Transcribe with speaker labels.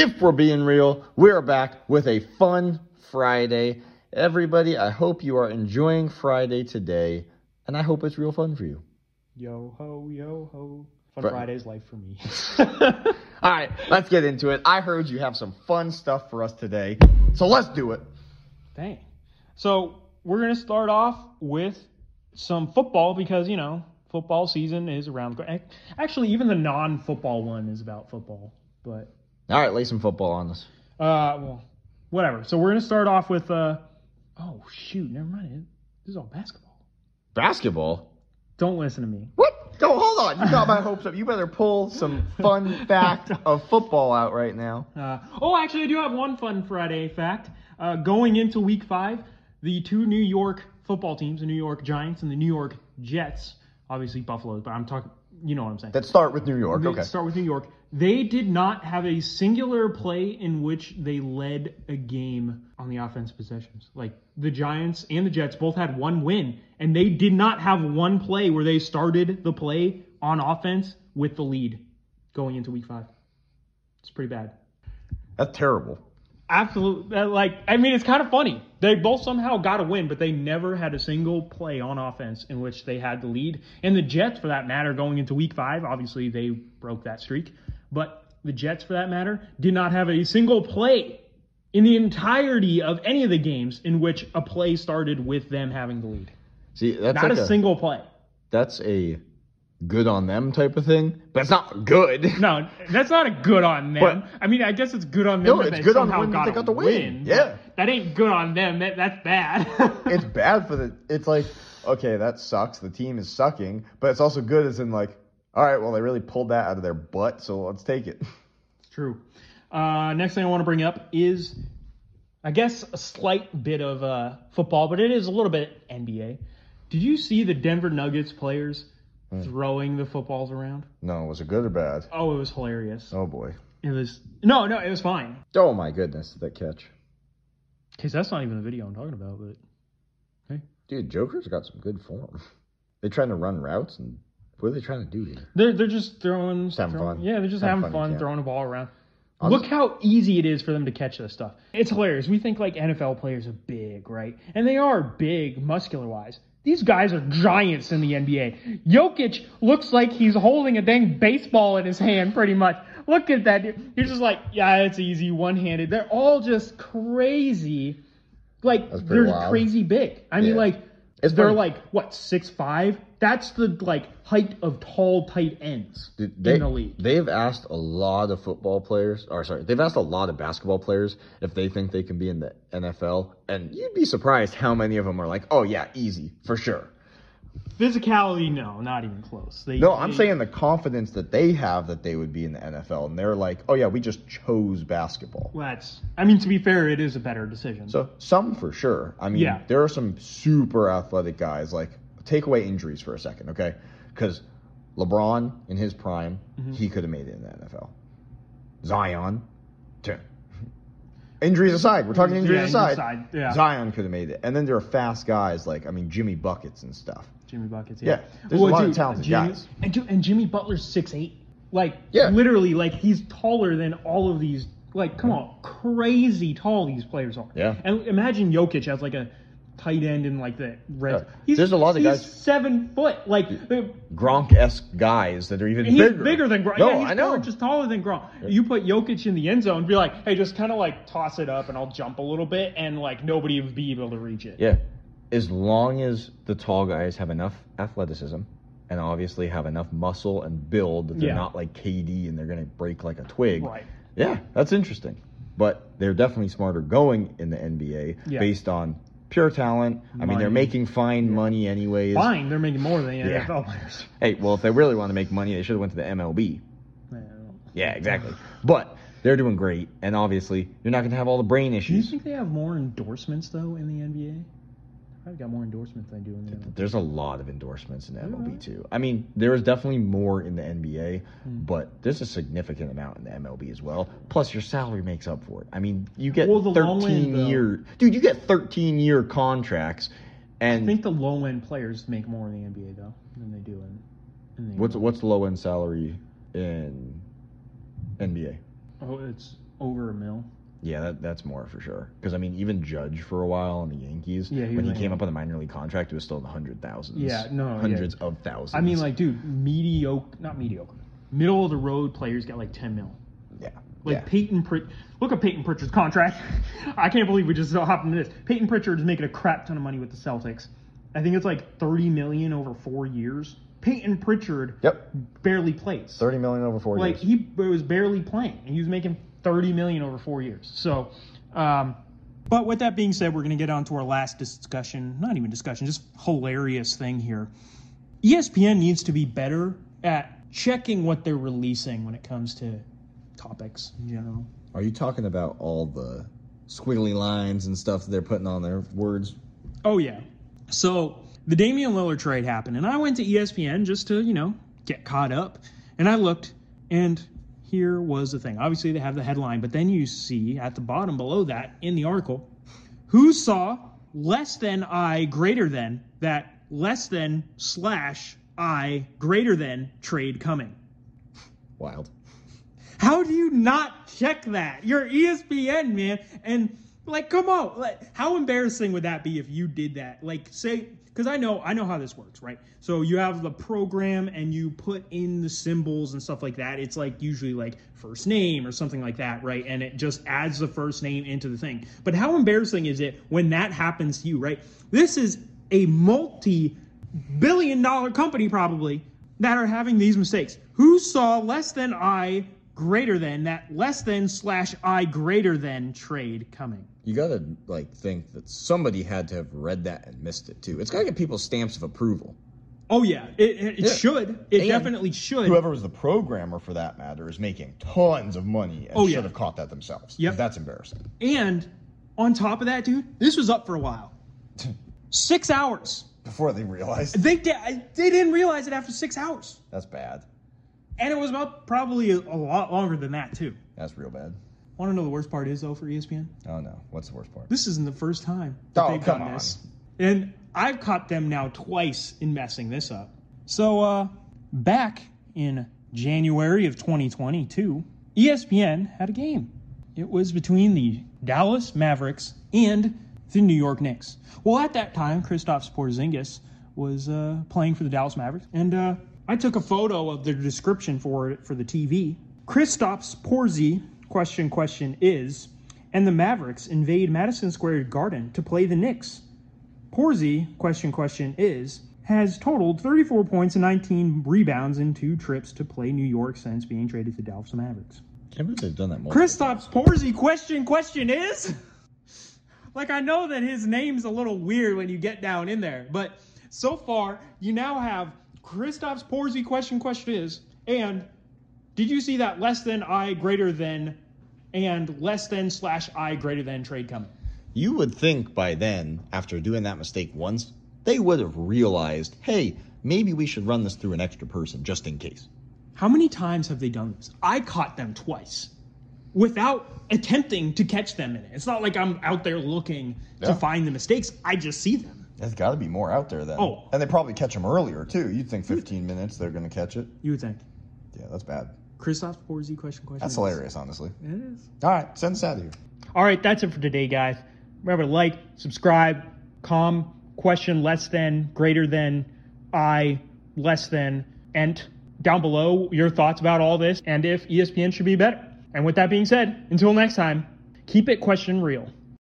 Speaker 1: if we're being real, we're back with a fun Friday. Everybody, I hope you are enjoying Friday today, and I hope it's real fun for you.
Speaker 2: Yo ho, yo ho. Fun. Friday's life for me.
Speaker 1: All right, let's get into it. I heard you have some fun stuff for us today, so let's do it.
Speaker 2: Dang. So we're gonna start off with some football because you know football season is around. cor- eh, Actually, even the non-football one is about football. But
Speaker 1: All right, lay some football on us.
Speaker 2: uh, well, whatever. So we're gonna start off with uh, oh shoot, never mind. This is all basketball.
Speaker 1: Basketball?
Speaker 2: Don't listen to me.
Speaker 1: What? Go, hold on. You got my hopes up. You better pull some fun fact of football out right now.
Speaker 2: Uh, oh, actually, I do have one fun Friday fact. Uh, going into Week Five, the two New York football teams, the New York Giants and the New York Jets, obviously Buffalo, but I'm talking, you know what I'm saying.
Speaker 1: Let's start with New York.
Speaker 2: Let's
Speaker 1: Okay.
Speaker 2: start with New York. They did not have a singular play in which they led a game on the offense possessions. Like the Giants and the Jets both had one win, and they did not have one play where they started the play on offense with the lead going into Week Five. It's pretty bad.
Speaker 1: That's terrible.
Speaker 2: Absolutely. Like, I mean, it's kind of funny. They both somehow got a win, but they never had a single play on offense in which they had the lead. And the Jets, for that matter, going into week five, obviously they broke that streak. But the Jets, for that matter, did not have a single play in the entirety of any of the games in which a play started with them having the lead.
Speaker 1: See, that's
Speaker 2: Not
Speaker 1: like
Speaker 2: a single play.
Speaker 1: that's a good on them type of thing, but it's not good.
Speaker 2: No, that's not a good on them.
Speaker 1: But-
Speaker 2: I mean, I guess it's good on them.
Speaker 1: No, it's
Speaker 2: they
Speaker 1: good on them
Speaker 2: got
Speaker 1: they got the win.
Speaker 2: but
Speaker 1: Yeah.
Speaker 2: that ain't good on them. That, that's bad.
Speaker 1: it's bad for the. It's like okay, that sucks. The team is sucking, but it's also good as in like, all right, well they really pulled that out of their butt, so let's take it.
Speaker 2: It's True. Uh, next thing I want to bring up is, I guess, a slight bit of uh, football, but it is a little bit NBA. Did you see the Denver Nuggets players throwing the footballs around?
Speaker 1: No, was it good or bad?
Speaker 2: Oh, it was hilarious.
Speaker 1: Oh boy.
Speaker 2: It was no, no, it was fine.
Speaker 1: Oh my goodness, that catch.
Speaker 2: Cause that's not even the video I'm talking about. But hey.
Speaker 1: Dude, Joker's got some good form. They trying to run routes and what are they trying to do here?
Speaker 2: they're they're just throwing,
Speaker 1: having
Speaker 2: throwing-
Speaker 1: fun.
Speaker 2: Yeah, they're just
Speaker 1: Having
Speaker 2: having
Speaker 1: fun,
Speaker 2: fun, throwing the ball around. Look
Speaker 1: just-
Speaker 2: how easy it is for them to catch this stuff. It's hilarious. We think like NFL players are big, right? And they are big, muscular wise. These guys are giants in the NBA. Jokic looks like he's holding a dang baseball in his hand, pretty much. Look at that. dude. You're just like, yeah, it's easy, one handed. They're all just crazy. Like, they're
Speaker 1: wild.
Speaker 2: crazy big. I mean, like,
Speaker 1: It's
Speaker 2: they're
Speaker 1: funny.
Speaker 2: like, what, six five? That's the, like, height of tall, tight ends
Speaker 1: Dude, they,
Speaker 2: in the league.
Speaker 1: They've asked a lot of football players, or sorry, they've asked a lot of basketball players if they think they can be in the NFL, and you'd be surprised how many of them are like, "Oh yeah, easy for sure."
Speaker 2: Physicality, no, not even close. They,
Speaker 1: No, I'm
Speaker 2: they-
Speaker 1: saying the confidence that they have that they would be in the NFL, and they're like, "Oh yeah, we just chose basketball."
Speaker 2: That's. I mean, to be fair, it is a better decision.
Speaker 1: So some for sure. I mean,
Speaker 2: Yeah.
Speaker 1: there are some super athletic guys. Like, take away injuries for a second, okay? Because LeBron in his prime,
Speaker 2: Mm-hmm.
Speaker 1: he could have made it in the NFL. Zion, t- injuries aside, we're talking injuries
Speaker 2: Yeah,
Speaker 1: aside.
Speaker 2: aside, yeah.
Speaker 1: Zion could have made it. And then there are fast guys like, I mean, Jimmy buckets and stuff.
Speaker 2: Jimmy buckets.
Speaker 1: Yeah,
Speaker 2: Yeah,
Speaker 1: there's a lot of talented
Speaker 2: Jimmy,
Speaker 1: guys.
Speaker 2: And, and Jimmy Butler's six eight. Like,
Speaker 1: Yeah.
Speaker 2: literally, like he's taller than all of these. Like, come on, crazy tall these players are.
Speaker 1: Yeah.
Speaker 2: And imagine Jokic as like a tight end in like the red.
Speaker 1: Yeah.
Speaker 2: He's,
Speaker 1: There's a lot of
Speaker 2: he's
Speaker 1: guys-
Speaker 2: seven foot. Like,
Speaker 1: Gronk esque guys that are even
Speaker 2: He's
Speaker 1: bigger.
Speaker 2: bigger, than Gronk.
Speaker 1: No,
Speaker 2: yeah, he's
Speaker 1: I know.
Speaker 2: just taller than Gronk. You put Jokic in the end zone, be like, hey, just kind of like toss it up, and I'll jump a little bit, and like nobody would be able to reach it.
Speaker 1: Yeah. As long as the tall guys have enough athleticism and obviously have enough muscle and build that they're
Speaker 2: Yeah.
Speaker 1: not like KD and they're going to break like a twig.
Speaker 2: Right.
Speaker 1: Yeah, that's interesting. But they're definitely smarter going in the NBA
Speaker 2: Yeah.
Speaker 1: based on pure talent. I mean, they're making fine money anyways.
Speaker 2: Fine, they're making more than the
Speaker 1: Yeah.
Speaker 2: NFL players.
Speaker 1: Hey, well, if they really want to make money, they should have went to the MLB.
Speaker 2: Yeah, I don't know.
Speaker 1: Yeah, exactly. But they're doing great, and obviously, you're not going to have all the brain issues.
Speaker 2: Do you think they have more endorsements though in the NBA? Probably got more endorsements than they do in the NFL.
Speaker 1: There's a lot of endorsements in the MLB too. I mean, there is definitely more in the NBA,
Speaker 2: Hmm.
Speaker 1: but there's a significant amount in the MLB as well. Plus, your salary makes up for it. I mean, you get
Speaker 2: Well, the
Speaker 1: 13
Speaker 2: end,
Speaker 1: year, dude. You get 13 year contracts, and
Speaker 2: I think the low end players make more in the NBA though than they do in. in the
Speaker 1: what's
Speaker 2: NFL.
Speaker 1: what's the low end salary in NBA?
Speaker 2: Oh, it's over a mil.
Speaker 1: Yeah, that, that's more for sure. Because I mean, even Judge for a while on the Yankees,
Speaker 2: Yeah, he
Speaker 1: when he came up on the minor league contract, it was still in the hundred thousands.
Speaker 2: Yeah, no, yeah.
Speaker 1: hundreds of thousands.
Speaker 2: I mean, like, dude, mediocre, not mediocre, middle of the road players got like 10 mil.
Speaker 1: yeah,
Speaker 2: Like
Speaker 1: yeah.
Speaker 2: Payton Pritchard. Look at Payton Pritchard's contract. I can't believe we just hopped into this. Payton Pritchard is making a crap ton of money with the Celtics. I think it's like 30 million over four years. Payton Pritchard
Speaker 1: Yep,
Speaker 2: barely plays.
Speaker 1: thirty million over four
Speaker 2: like
Speaker 1: years.
Speaker 2: Like he was barely playing and he was making 30 million over four years so um but with that being said we're going to get on to our last discussion not even discussion just hilarious thing here espn needs to be better at checking what they're releasing when it comes to topics in general
Speaker 1: Are you talking about all the squiggly lines and stuff that they're putting on their words?
Speaker 2: Oh yeah. So the Damian Lillard trade happened, and I went to ESPN just to you know get caught up, and I looked, and here was the thing. Obviously, they have the headline, but then you see at the bottom below that in the article, who saw less than I greater than that less than slash I greater than trade coming.
Speaker 1: Wild.
Speaker 2: How do you not check that? You're ESPN, man. And like, come on. Like, how embarrassing would that be if you did that? Like, say, because I know, I know how this works, right? So you have the program and you put in the symbols and stuff like that. It's like usually like first name or something like that, right? And it just adds the first name into the thing. But how embarrassing is it when that happens to you, right? This is a multi billion dollar company probably that are having these mistakes. Who saw less than I greater than that less than slash I greater than trade coming?
Speaker 1: You gotta like think that somebody had to have read that and missed it too. It's gotta get people's stamps of approval.
Speaker 2: Oh yeah, it, it,
Speaker 1: Yeah.
Speaker 2: should. It
Speaker 1: And
Speaker 2: definitely should.
Speaker 1: Whoever was the programmer for that matter is making tons of money and
Speaker 2: Oh,
Speaker 1: should
Speaker 2: yeah.
Speaker 1: have caught that themselves.
Speaker 2: yeah
Speaker 1: That's embarrassing.
Speaker 2: And on top of that, dude, this was up for a while. Six hours.
Speaker 1: Before they realized
Speaker 2: They di- they didn't realize it after six hours,
Speaker 1: that's bad.
Speaker 2: And it was about probably a, a lot longer than that too.
Speaker 1: That's real bad.
Speaker 2: Want to know the worst part is though for ESPN?
Speaker 1: Oh no. What's the worst part?
Speaker 2: This isn't the first time that
Speaker 1: Oh,
Speaker 2: they've
Speaker 1: come
Speaker 2: done
Speaker 1: on.
Speaker 2: this. And I've caught them now twice in messing this up. So, uh, back in January of 2022, ESPN had a game. It was between the Dallas Mavericks and the New York Knicks. Well, at that time, Kristaps Porzingis was uh, playing for the Dallas Mavericks, and uh, I took a photo of the description for it for the TV. Kristaps Porzi, question question is, and the Mavericks invade Madison Square Garden to play the Knicks. Porzy, question question is, has totaled 34 points and 19 rebounds in two trips to play New York since being traded to Dallas Mavericks.
Speaker 1: Can't believe they've done that more.
Speaker 2: Kristaps Porzy, question question is, like I know that his name's a little weird when you get down in there, but so far you now have Kristaps Porzy, question question is, and did you see that less than I greater than and less than slash I greater than trade coming?
Speaker 1: You would think by then, after doing that mistake once, they would have realized, hey, maybe we should run this through an extra person just in case.
Speaker 2: How many times have they done this? I caught them twice without attempting to catch them in it. It's not like I'm out there looking
Speaker 1: Yeah.
Speaker 2: to find the mistakes. I just see them.
Speaker 1: There's got to be more out there then.
Speaker 2: Oh.
Speaker 1: and they probably catch them earlier too. You'd think 15 minutes they're going to catch it.
Speaker 2: You would think.
Speaker 1: Yeah, that's bad.
Speaker 2: Kristaps Porzy question question.
Speaker 1: That's hilarious, honestly.
Speaker 2: It is.
Speaker 1: All right, send us out of here.
Speaker 2: All right, that's it for today, guys. Remember to like, subscribe, com, question less than, greater than, I, less than, and down below your thoughts about all this and if ESPN should be better. And with that being said, until next time, keep it question real.